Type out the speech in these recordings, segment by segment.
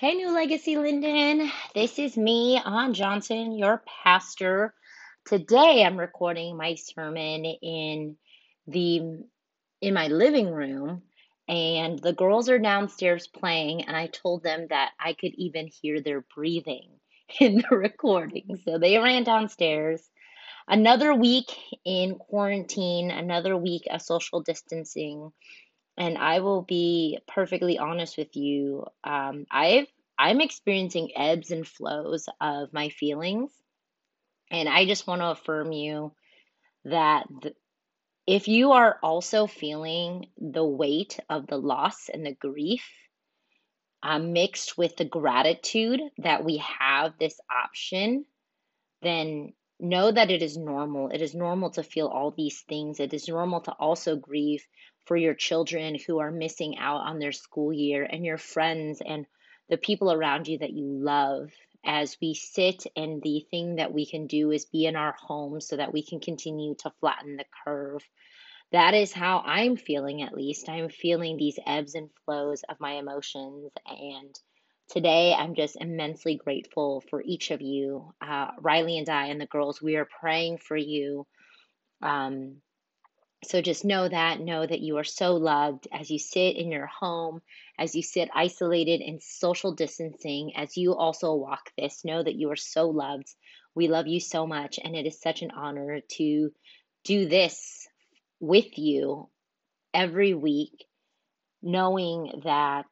Hey, New Legacy Linden. This is me, Ann Johnson, your pastor. Today I'm recording my sermon in the in my living room and the girls are downstairs playing and I told them that I could even hear their breathing in the recording. So they ran downstairs. Another week in quarantine, another week of social distancing. And I will be perfectly honest with you. Um, I've I'm experiencing ebbs and flows of my feelings, and I just want to affirm you that th- if you are also feeling the weight of the loss and the grief, uh, mixed with the gratitude that we have this option, then know that it is normal. It is normal to feel all these things. It is normal to also grieve for your children who are missing out on their school year and your friends and the people around you that you love as we sit and the thing that we can do is be in our home so that we can continue to flatten the curve. That is how I'm feeling, at least. I'm feeling these ebbs and flows of my emotions. And today I'm just immensely grateful for each of you. Uh, Riley and I and the girls, we are praying for you. Um, so just know that, know that you are so loved as you sit in your home, as you sit isolated in social distancing, as you also walk this. Know that you are so loved. We love you so much, and it is such an honor to do this with you every week, knowing that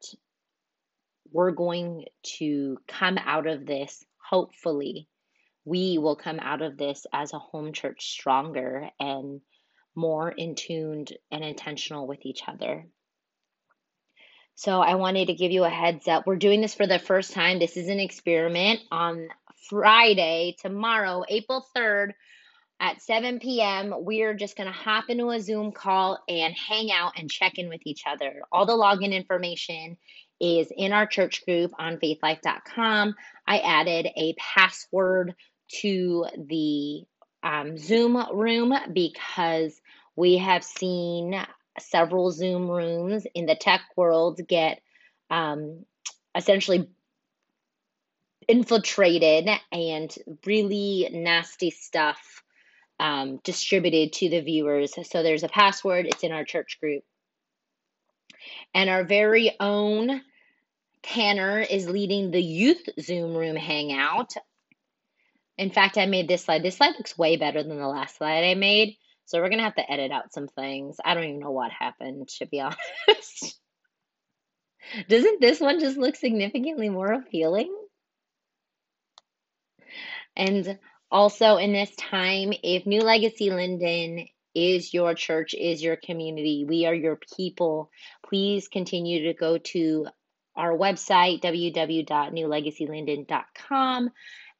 we're going to come out of this, hopefully, we will come out of this as a home church stronger and more in tuned and intentional with each other. So I wanted to give you a heads up. We're doing this for the first time. This is an experiment on Friday, tomorrow, April 3rd at 7 p.m. We're just going to hop into a Zoom call and hang out and check in with each other. All the login information is in our church group on faithlife.com. I added a password to the um, Zoom room because we have seen several Zoom rooms in the tech world get um, essentially infiltrated and really nasty stuff um, distributed to the viewers. So there's a password, it's in our church group. And our very own Tanner is leading the youth Zoom room hangout. In fact, I made this slide. This slide looks way better than the last slide I made. So we're going to have to edit out some things. I don't even know what happened, to be honest. Doesn't this one just look significantly more appealing? And also in this time, if New Legacy Linden is your church, is your community, we are your people, please continue to go to our website, www.newlegacylinden.com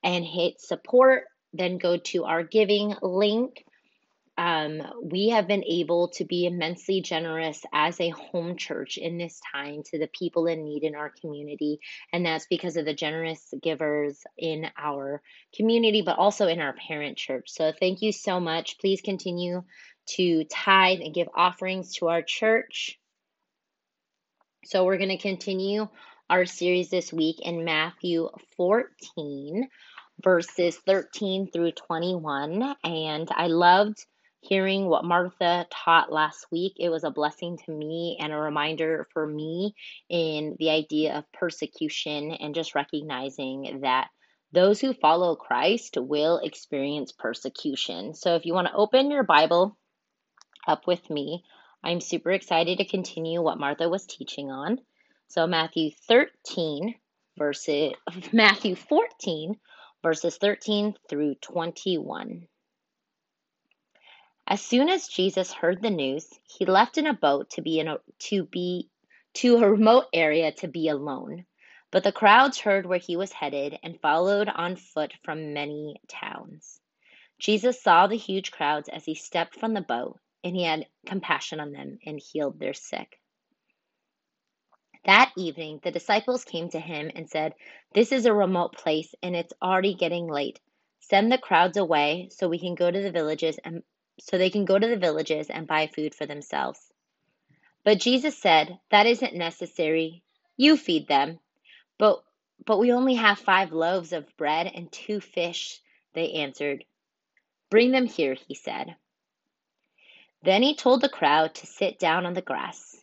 and hit support. Then go to our giving link. Um, we have been able to be immensely generous as a home church in this time to the people in need in our community. And that's because of the generous givers in our community, but also in our parent church. So thank you so much. Please continue to tithe and give offerings to our church. So we're going to continue our series this week in Matthew 14 verses 13 through 21. And I loved hearing what Martha taught last week. It was a blessing to me and a reminder for me in the idea of persecution and just recognizing that those who follow Christ will experience persecution. So if you want to open your Bible up with me, I'm super excited to continue what Martha was teaching on. So Matthew 13 verses Matthew 14 verses 13 through 21. As soon as Jesus heard the news, he left in a boat to be in a, to be to a remote area to be alone. But the crowds heard where he was headed and followed on foot from many towns. Jesus saw the huge crowds as he stepped from the boat, and he had compassion on them and healed their sick. That evening, the disciples came to him and said, This is a remote place, and it's already getting late. Send the crowds away so we can go to the villages and so they can go to the villages and buy food for themselves. But Jesus said, That isn't necessary. You feed them. But But we only have five loaves of bread and two fish, they answered. Bring them here, he said. Then he told the crowd to sit down on the grass.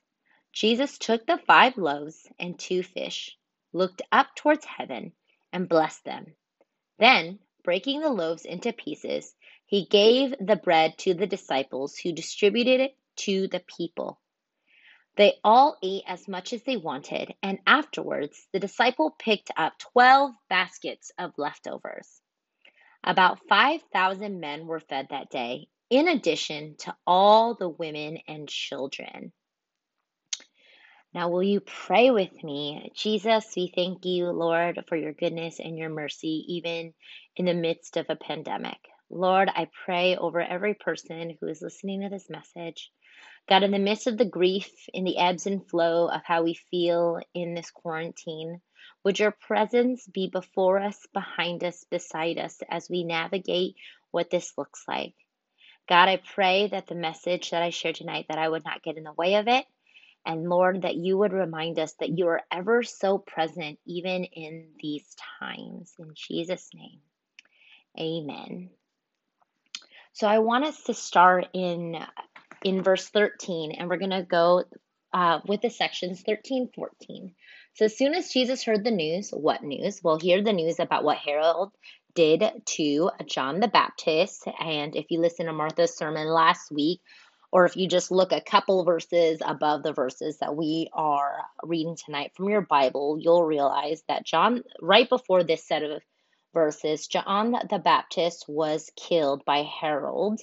Jesus took the five loaves and two fish, looked up towards heaven, and blessed them. Then, breaking the loaves into pieces, he gave the bread to the disciples, who distributed it to the people. They all ate as much as they wanted, and afterwards the disciple picked up twelve baskets of leftovers. About 5,000 men were fed that day, in addition to all the women and children. Now, will you pray with me? Jesus, we thank you, Lord, for your goodness and your mercy, even in the midst of a pandemic. Lord, I pray over every person who is listening to this message. God, in the midst of the grief, in the ebbs and flow of how we feel in this quarantine, would your presence be before us, behind us, beside us as we navigate what this looks like? God, I pray that the message that I share tonight that I would not get in the way of it, and Lord, that you would remind us that you are ever so present even in these times. In Jesus' name, amen. So I want us to start in in verse 13, and we're going to go uh, with the sections 13, 14. So as soon as Jesus heard the news, what news? Well, hear the news about what Herod did to John the Baptist. And if you listen to Martha's sermon last week, or if you just look a couple verses above the verses that we are reading tonight from your Bible, you'll realize that John, right before this set of verses, John the Baptist was killed by Herod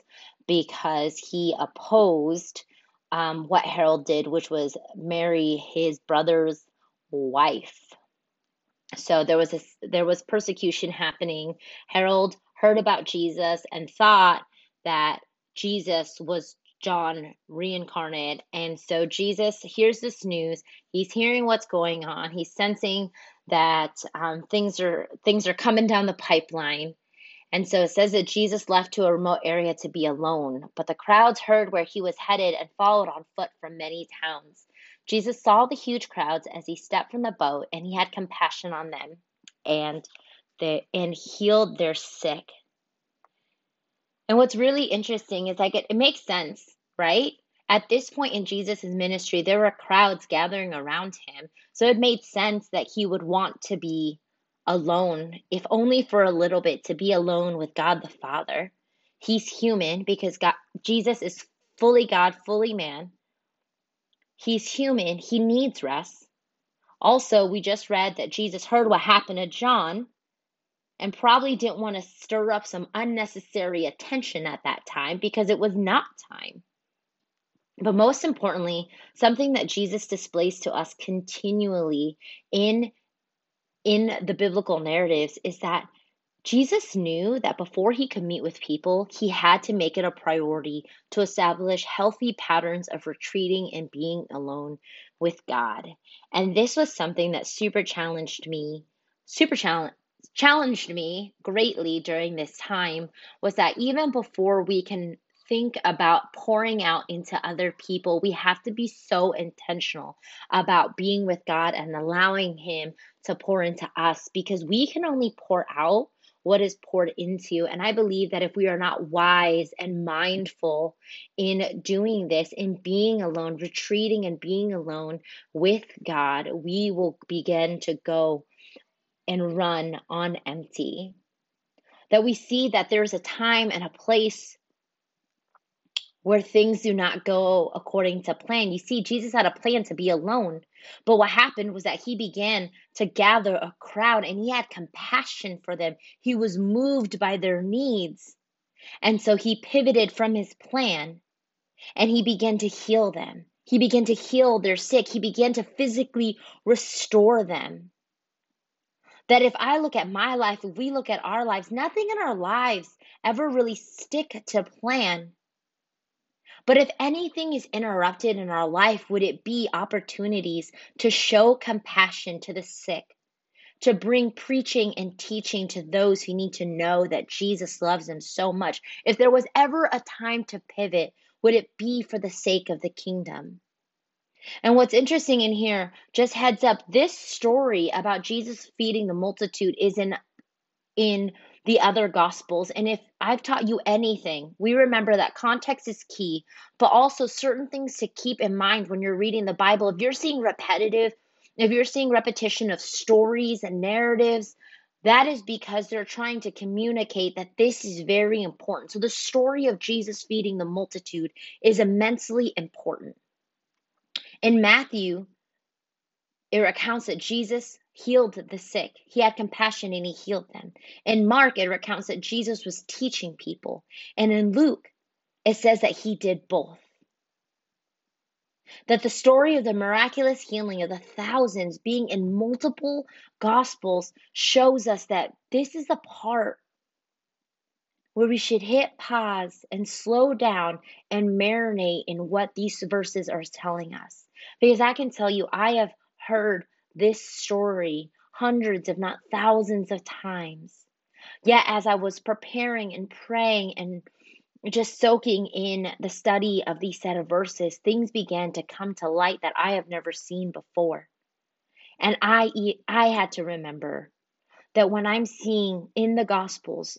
because he opposed um, what Herod did, which was marry his brother's wife. So there was a, there was persecution happening. Herod heard about Jesus and thought that Jesus was John reincarnate. And so Jesus hears this news. He's hearing what's going on. He's sensing that um, things are things are coming down the pipeline. And so it says that Jesus left to a remote area to be alone, but the crowds heard where he was headed and followed on foot from many towns. Jesus saw the huge crowds as he stepped from the boat, and he had compassion on them, and the and healed their sick. And what's really interesting is like it, it makes sense, right? At this point in Jesus' ministry, there were crowds gathering around him. So it made sense that he would want to be alone, if only for a little bit, to be alone with God the Father. He's human because God, Jesus is fully God, fully man. He's human. He needs rest. Also, we just read that Jesus heard what happened to John and probably didn't want to stir up some unnecessary attention at that time because it was not time. But most importantly, something that Jesus displays to us continually in in the biblical narratives is that Jesus knew that before he could meet with people, he had to make it a priority to establish healthy patterns of retreating and being alone with God. And this was something that super challenged me, super challenge challenged me greatly during this time was that even before we can think about pouring out into other people, we have to be so intentional about being with God and allowing Him to pour into us because we can only pour out what is poured into. And I believe that if we are not wise and mindful in doing this, in being alone, retreating and being alone with God, we will begin to go and run on empty. That we see that there's a time and a place where things do not go according to plan. You see, Jesus had a plan to be alone, but what happened was that he began to gather a crowd and he had compassion for them. He was moved by their needs. And so he pivoted from his plan and he began to heal them. He began to heal their sick. He began to physically restore them. That if I look at my life, if we look at our lives, nothing in our lives ever really stick to plan. But if anything is interrupted in our life, would it be opportunities to show compassion to the sick, to bring preaching and teaching to those who need to know that Jesus loves them so much? If there was ever a time to pivot, would it be for the sake of the kingdom? And what's interesting in here, just heads up, this story about Jesus feeding the multitude is in in the other gospels. And if I've taught you anything, we remember that context is key, but also certain things to keep in mind when you're reading the Bible. If you're seeing repetitive, if you're seeing repetition of stories and narratives, that is because they're trying to communicate that this is very important. So the story of Jesus feeding the multitude is immensely important. In Matthew, it recounts that Jesus healed the sick. He had compassion and he healed them. In Mark, it recounts that Jesus was teaching people. And in Luke, it says that he did both. That the story of the miraculous healing of the thousands being in multiple gospels shows us that this is the part where we should hit pause and slow down and marinate in what these verses are telling us. Because I can tell you, I have heard this story hundreds, if not thousands of times. Yet, as I was preparing and praying and just soaking in the study of these set of verses, things began to come to light that I have never seen before. And I, I had to remember that when I'm seeing in the Gospels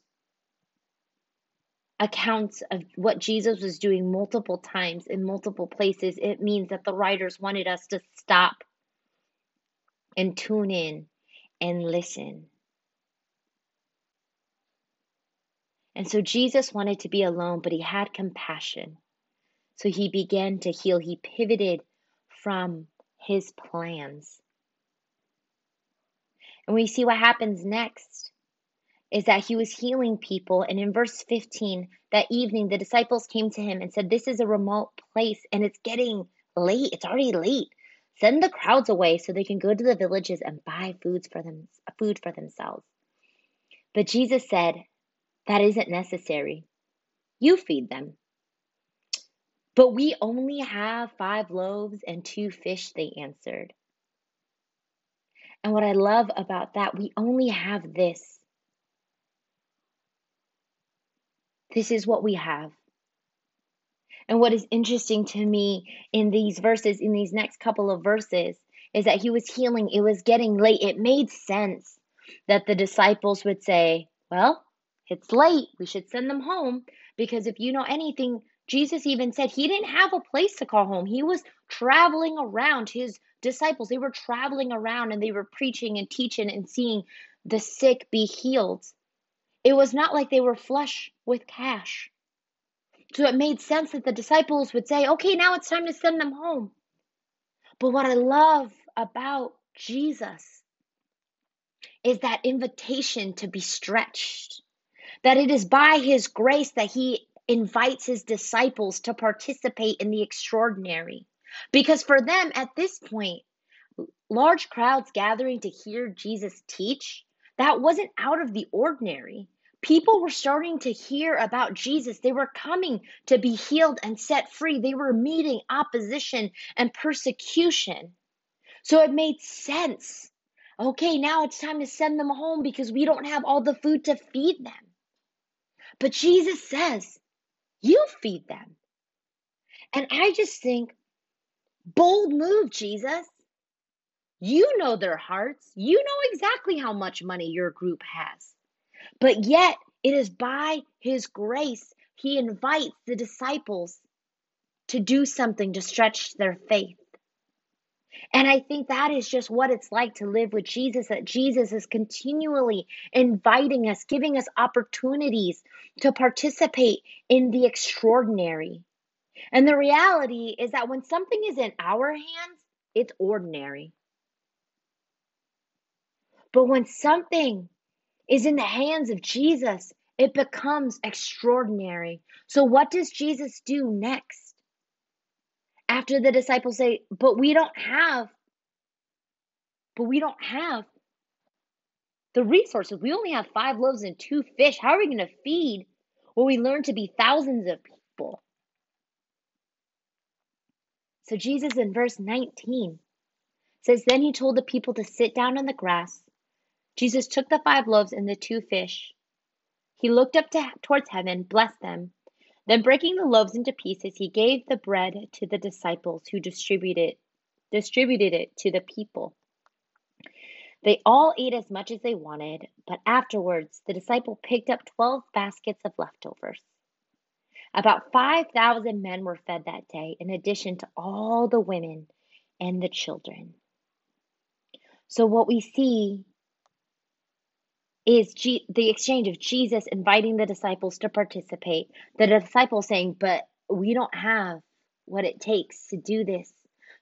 accounts of what Jesus was doing multiple times in multiple places, it means that the writers wanted us to stop and tune in and listen. And so Jesus wanted to be alone, but he had compassion. So he began to heal. He pivoted from his plans. And we see what happens next is that he was healing people. And in verse 15, that evening, the disciples came to him and said, This is a remote place and it's getting late. It's already late. Send the crowds away so they can go to the villages and buy foods for them, food for themselves. But Jesus said, That isn't necessary. You feed them. But we only have five loaves and two fish, they answered. And what I love about that, we only have this. This is what we have. And what is interesting to me in these verses, in these next couple of verses, is that he was healing. It was getting late. It made sense that the disciples would say, Well, it's late. We should send them home. Because if you know anything, Jesus even said he didn't have a place to call home. He was traveling around. His disciples, they were traveling around and they were preaching and teaching and seeing the sick be healed. It was not like they were flush with cash. So it made sense that the disciples would say, okay, now it's time to send them home. But what I love about Jesus is that invitation to be stretched, that it is by his grace that he invites his disciples to participate in the extraordinary. Because for them at this point, large crowds gathering to hear Jesus teach, that wasn't out of the ordinary. People were starting to hear about Jesus. They were coming to be healed and set free. They were meeting opposition and persecution. So it made sense. Okay, now it's time to send them home because we don't have all the food to feed them. But Jesus says, You feed them. And I just think, bold move, Jesus. You know their hearts. You know exactly how much money your group has. But yet, it is by His grace, He invites the disciples to do something to stretch their faith. And I think that is just what it's like to live with Jesus, that Jesus is continually inviting us, giving us opportunities to participate in the extraordinary. And the reality is that when something is in our hands, it's ordinary. But when something is in the hands of Jesus, it becomes extraordinary. So, what does Jesus do next? After the disciples say, But we don't have, but we don't have the resources. We only have five loaves and two fish. How are we going to feed what we learn to be thousands of people? So, Jesus in verse 19 says, Then he told the people to sit down on the grass Jesus took the five loaves and the two fish. He looked up to, towards heaven, blessed them. Then, breaking the loaves into pieces, he gave the bread to the disciples, who distributed distributed it to the people. They all ate as much as they wanted, but afterwards the disciple picked up 12 baskets of leftovers. About 5,000 men were fed that day, in addition to all the women and the children. So, what we see is G- the exchange of Jesus inviting the disciples to participate, the disciples saying, But we don't have what it takes to do this.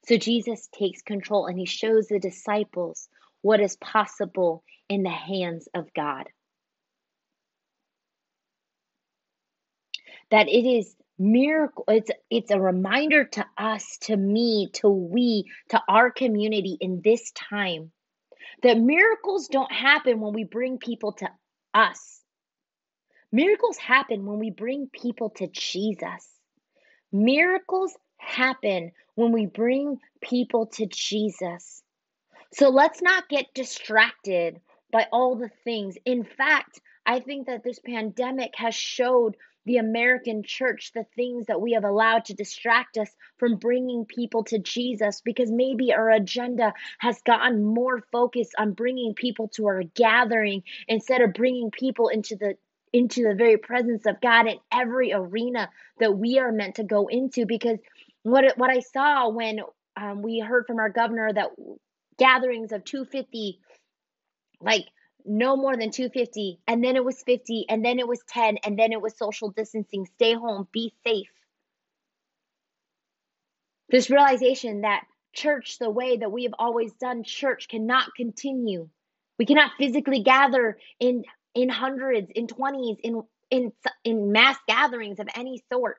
So, Jesus takes control and he shows the disciples what is possible in the hands of God. That it is miracle it's it's a reminder to us to me to we to our community in this time that miracles don't happen when we bring people to us. Miracles happen when we bring people to jesus. Miracles happen when we bring people to jesus. So let's not get distracted by all the things. In fact, I think that this pandemic has showed the American church the things that we have allowed to distract us from bringing people to Jesus because maybe our agenda has gotten more focused on bringing people to our gathering instead of bringing people into the into the very presence of God in every arena that we are meant to go into. Because what what I saw when um, we heard from our governor that gatherings of 250 like no more than 250 and then it was 50 and then it was 10 and then it was social distancing. Stay home be safe. This realization that church the way that we have always done church cannot continue. We cannot physically gather in in hundreds in 20s in in in mass gatherings of any sort.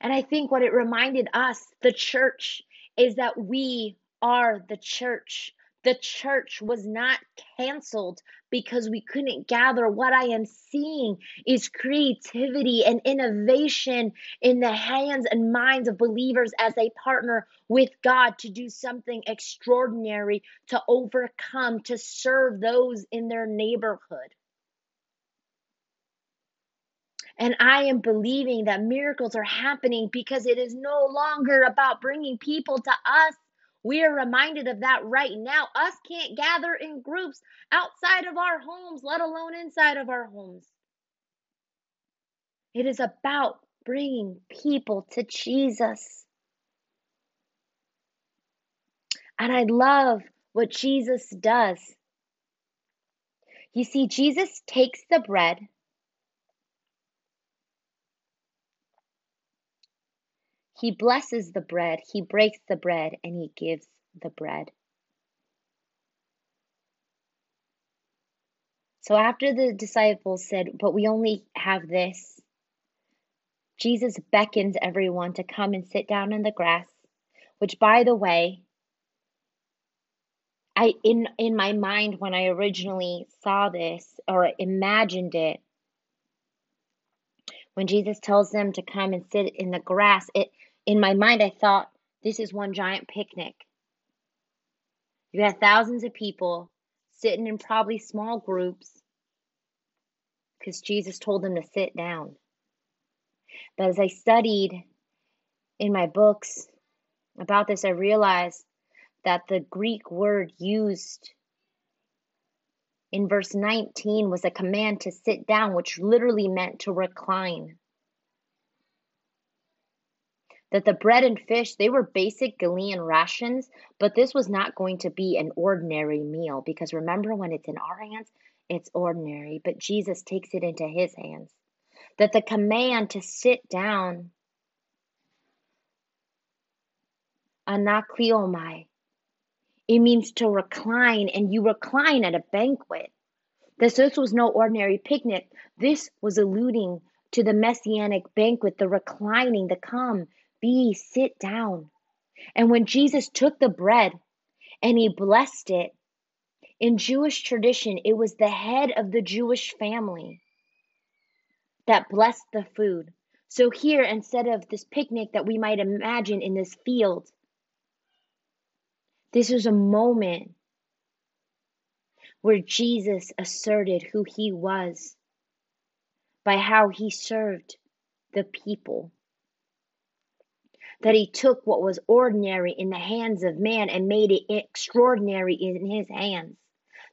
And I think what it reminded us, the church, is that we are the church. The church was not canceled because we couldn't gather. What I am seeing is creativity and innovation in the hands and minds of believers as they partner with God to do something extraordinary, to overcome, to serve those in their neighborhood. And I am believing that miracles are happening because it is no longer about bringing people to us. We are reminded of that right now. Us can't gather in groups outside of our homes, let alone inside of our homes. It is about bringing people to Jesus. And I love what Jesus does. You see, Jesus takes the bread He blesses the bread, he breaks the bread, and he gives the bread. So after the disciples said, But we only have this, Jesus beckons everyone to come and sit down in the grass, which, by the way, I in in my mind when I originally saw this or imagined it, when Jesus tells them to come and sit in the grass, it in my mind, I thought this is one giant picnic. You have thousands of people sitting in probably small groups because Jesus told them to sit down. But as I studied in my books about this, I realized that the Greek word used in verse 19 was a command to sit down, which literally meant to recline that the bread and fish they were basic Galilean rations, but this was not going to be an ordinary meal because remember when it's in our hands, it's ordinary, but Jesus takes it into his hands. That the command to sit down anakliomai it means to recline, and you recline at a banquet. This, this was no ordinary picnic. This was alluding to the messianic banquet, the reclining, the come, be, sit down. And when Jesus took the bread and he blessed it, in Jewish tradition, it was the head of the Jewish family that blessed the food. So here, instead of this picnic that we might imagine in this field, this was a moment where Jesus asserted who he was by how he served the people. That he took what was ordinary in the hands of man and made it extraordinary in his hands.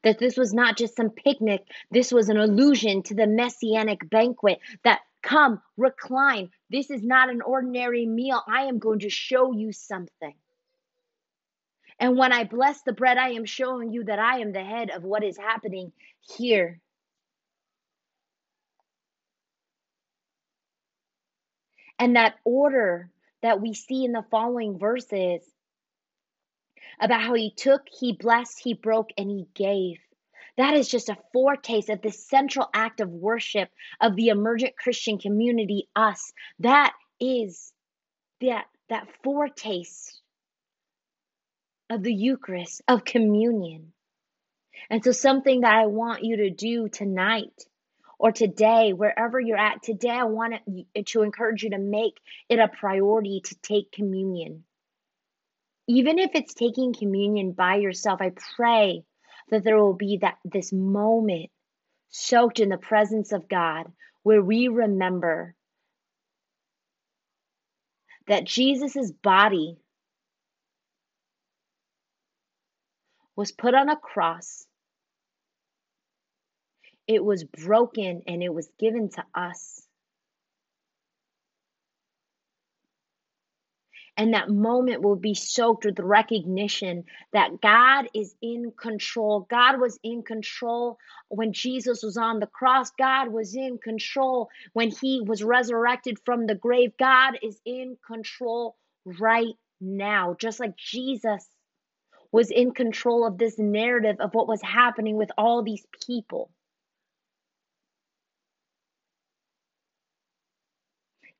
That this was not just some picnic, this was an allusion to the messianic banquet that come, recline. This is not an ordinary meal. I am going to show you something. And when I bless the bread, I am showing you that I am the head of what is happening here. And that order that we see in the following verses about how he took, he blessed, he broke, and he gave. That is just a foretaste of the central act of worship of the emergent Christian community, us. That is that, that foretaste of the Eucharist, of communion. And so, something that I want you to do tonight or today, wherever you're at, today I want to, encourage you to make it a priority to take communion. Even if it's taking communion by yourself, I pray that there will be that this moment soaked in the presence of God where we remember that Jesus' body was put on a cross it was broken and it was given to us. And that moment will be soaked with the recognition that God is in control. God was in control when Jesus was on the cross. God was in control when he was resurrected from the grave. God is in control right now, just like Jesus was in control of this narrative of what was happening with all these people.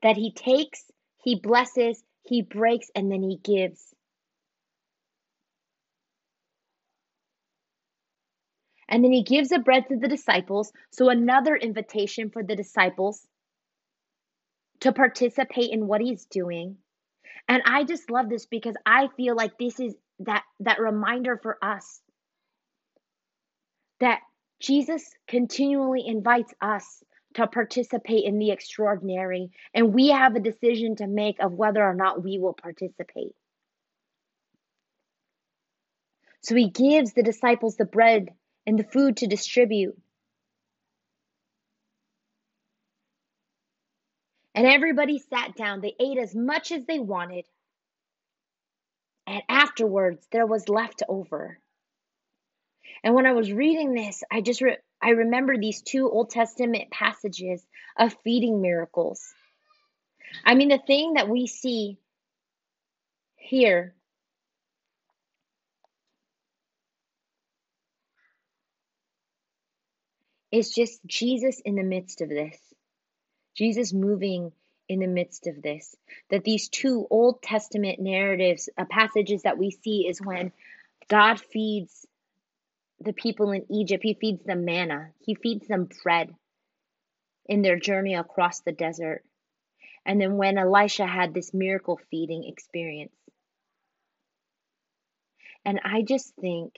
That he takes, he blesses, he breaks, and then he gives. And then he gives the bread to the disciples. So, another invitation for the disciples to participate in what he's doing. And I just love this because I feel like this is that, that reminder for us that Jesus continually invites us to participate in the extraordinary, and we have a decision to make of whether or not we will participate. So he gives the disciples the bread and the food to distribute. And everybody sat down. They ate as much as they wanted. And afterwards, there was left over. And when I was reading this, I just re- I remember these two Old Testament passages of feeding miracles. I mean, the thing that we see here is just Jesus in the midst of this. Jesus moving in the midst of this. That these two Old Testament narratives, uh, passages that we see, is when God feeds the people in Egypt, he feeds them manna, he feeds them bread in their journey across the desert. And then when Elisha had this miracle feeding experience. And I just think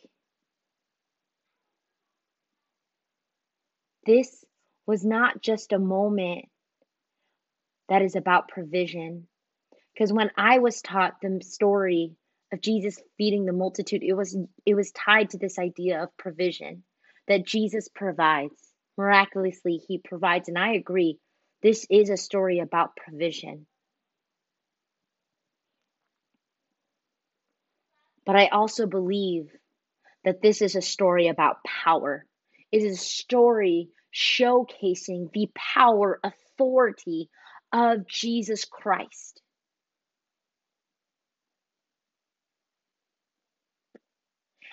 this was not just a moment that is about provision. Because when I was taught the story of Jesus feeding the multitude, it was it was tied to this idea of provision that Jesus provides. Miraculously, he provides, and I agree. This is a story about provision. But I also believe that this is a story about power. It is a story showcasing the power, authority of Jesus Christ.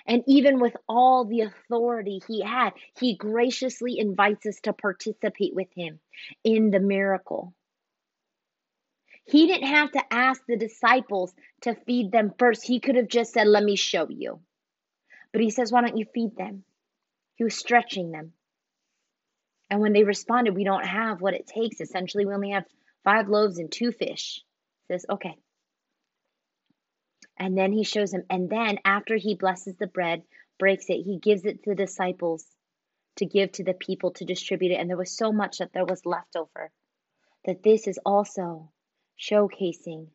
And even with all the authority he had, he graciously invites us to participate with him in the miracle. He didn't have to ask the disciples to feed them first. He could have just said, Let me show you. But he says, Why don't you feed them? He was stretching them. And when they responded, We don't have what it takes. Essentially, we only have five loaves and two fish. He says, Okay, and then he shows him. And then after he blesses the bread, breaks it, he gives it to the disciples to give to the people to distribute it. And there was so much that there was left over. That this is also showcasing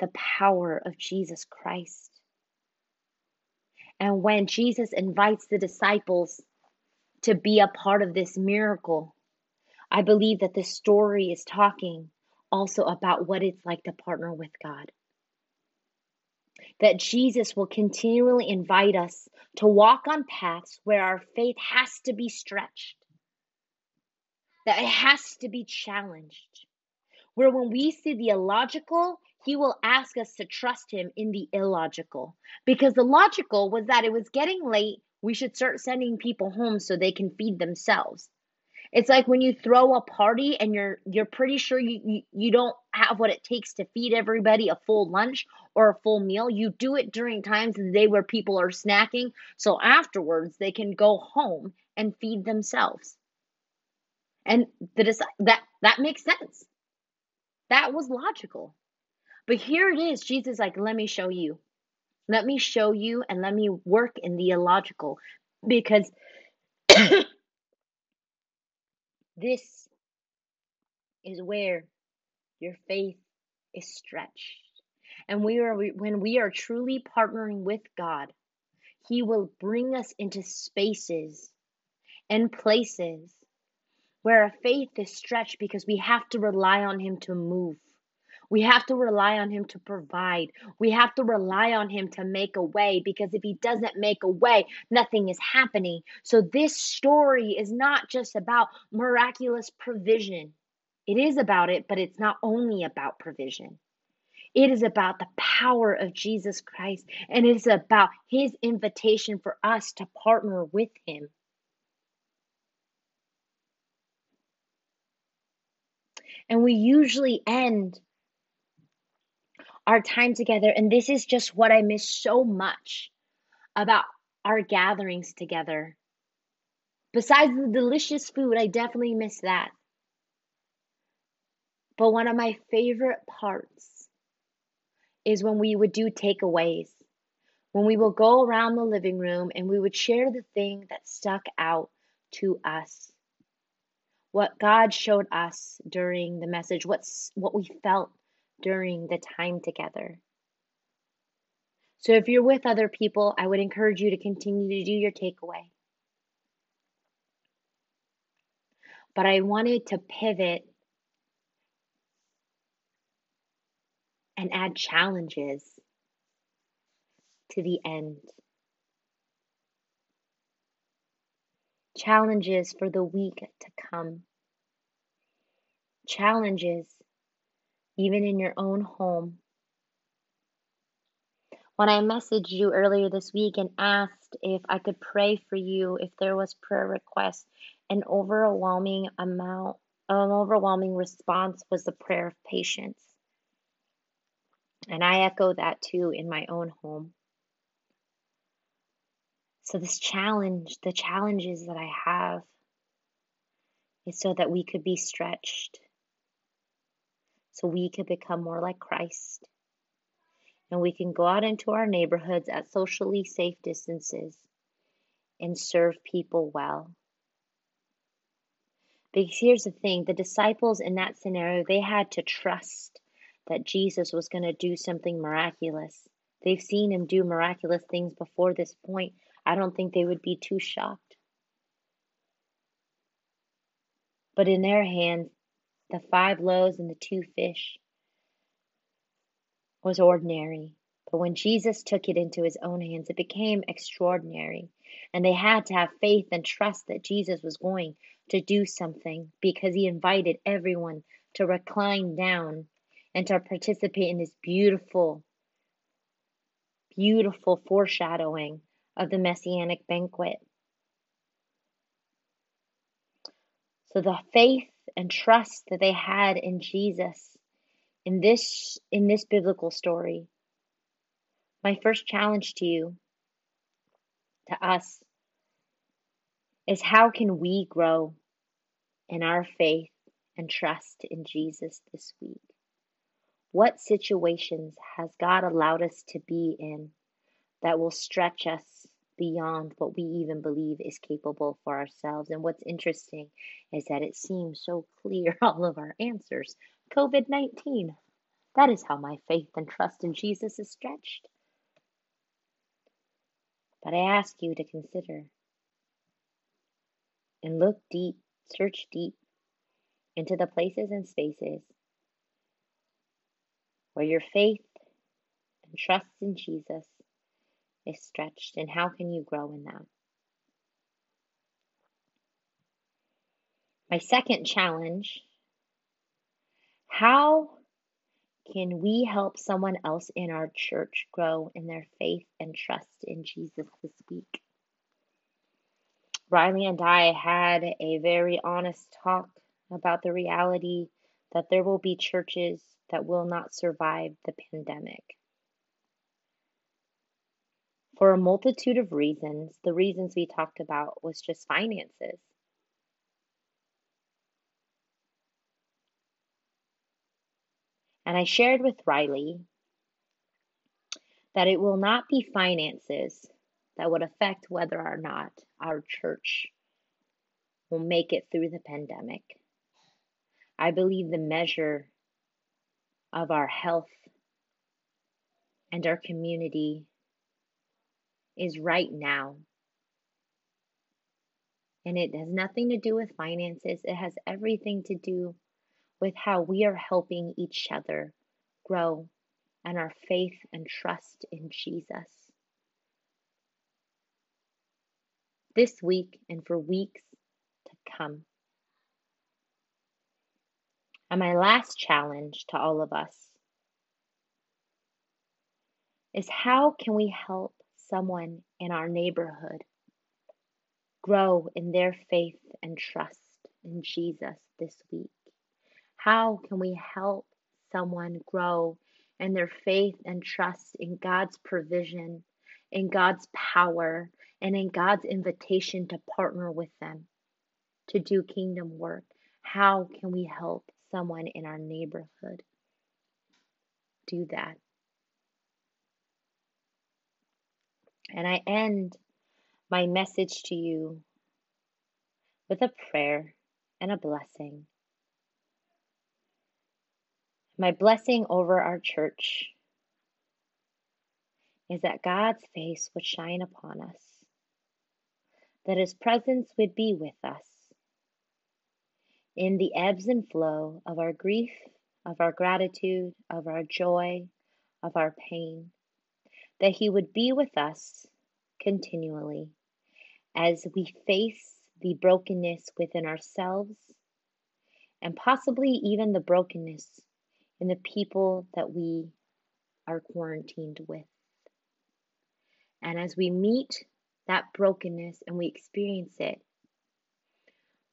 the power of Jesus Christ. And when Jesus invites the disciples to be a part of this miracle, I believe that this story is talking also about what it's like to partner with God. That Jesus will continually invite us to walk on paths where our faith has to be stretched, that it has to be challenged, where when we see the illogical, he will ask us to trust him in the illogical. Because the logical was that it was getting late, we should start sending people home so they can feed themselves. It's like when you throw a party and you're you're pretty sure you, you, you don't have what it takes to feed everybody a full lunch or a full meal. You do it during times of the day where people are snacking, so afterwards they can go home and feed themselves. And the that that makes sense. That was logical. But here it is. Jesus like, let me show you. Let me show you and let me work in the illogical because this is where your faith is stretched. And we are when we are truly partnering with God, he will bring us into spaces and places where our faith is stretched because we have to rely on him to move. We have to rely on Him to provide. We have to rely on Him to make a way because if He doesn't make a way, nothing is happening. So, this story is not just about miraculous provision. It is about it, but it's not only about provision. It is about the power of Jesus Christ, and it is about His invitation for us to partner with Him. And we usually end our time together. And this is just what I miss so much about our gatherings together. Besides the delicious food, I definitely miss that. But one of my favorite parts is when we would do takeaways. When we will go around the living room and we would share the thing that stuck out to us. What God showed us during the message, what's what we felt during the time together. So if you're with other people, I would encourage you to continue to do your takeaway. But I wanted to pivot and add challenges to the end. Challenges for the week to come. Challenges even in your own home. When I messaged you earlier this week and asked if I could pray for you, if there was prayer requests, an overwhelming amount, an overwhelming response was the prayer of patience. And I echo that too in my own home. So, this challenge, the challenges that I have, is so that we could be stretched, so we can become more like Christ. And we can go out into our neighborhoods at socially safe distances and serve people well. Because here's the thing the disciples in that scenario, they had to trust that Jesus was going to do something miraculous. They've seen him do miraculous things before this point. I don't think they would be too shocked. But in their hands, the five loaves and the two fish was ordinary. But when Jesus took it into his own hands, it became extraordinary. And they had to have faith and trust that Jesus was going to do something because he invited everyone to recline down and to participate in this beautiful, beautiful foreshadowing of the messianic banquet. So the faith and trust that they had in Jesus in this in this biblical story. My first challenge to you to us is how can we grow in our faith and trust in Jesus this week? What situations has God allowed us to be in that will stretch us beyond what we even believe is capable for ourselves. And what's interesting is that it seems so clear, all of our answers. COVID 19. That is how my faith and trust in Jesus is stretched. But I ask you to consider and look deep, search deep into the places and spaces where your faith and trust in Jesus is stretched, and how can you grow in that? My second challenge how can we help someone else in our church grow in their faith and trust in Jesus this week? Riley and I had a very honest talk about the reality that there will be churches that will not survive the pandemic. For a multitude of reasons, the reasons we talked about was just finances. And I shared with Riley that it will not be finances that would affect whether or not our church will make it through the pandemic. I believe the measure of our health and our community is right now. And it has nothing to do with finances, it has everything to do with how we are helping each other grow and our faith and trust in Jesus. This week and for weeks to come. And my last challenge to all of us is how can we help someone in our neighborhood grow in their faith and trust in Jesus this week? How can we help someone grow in their faith and trust in God's provision, in God's power, and in God's invitation to partner with them to do kingdom work? How can we help someone in our neighborhood do that? And I end my message to you with a prayer and a blessing. My blessing over our church is that God's face would shine upon us, that His presence would be with us in the ebbs and flow of our grief, of our gratitude, of our joy, of our pain, that He would be with us continually as we face the brokenness within ourselves and possibly even the brokenness in the people that we are quarantined with. And as we meet that brokenness and we experience it,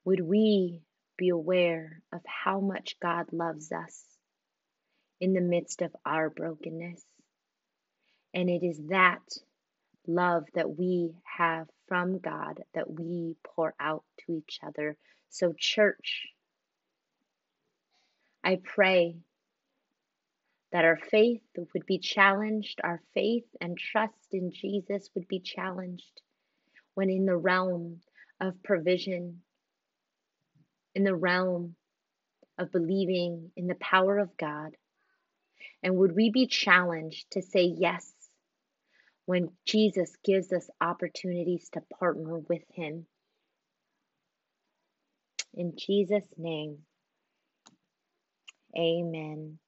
would we be aware of how much God loves us in the midst of our brokenness? And it is that love that we have from God that we pour out to each other. So, church, I pray that our faith would be challenged, our faith and trust in Jesus would be challenged when in the realm of provision, in the realm of believing in the power of God. And would we be challenged to say yes when Jesus gives us opportunities to partner with Him? In Jesus' name, amen.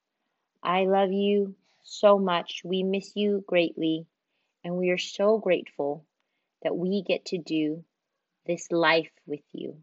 I love you so much. We miss you greatly. And we are so grateful that we get to do this life with you.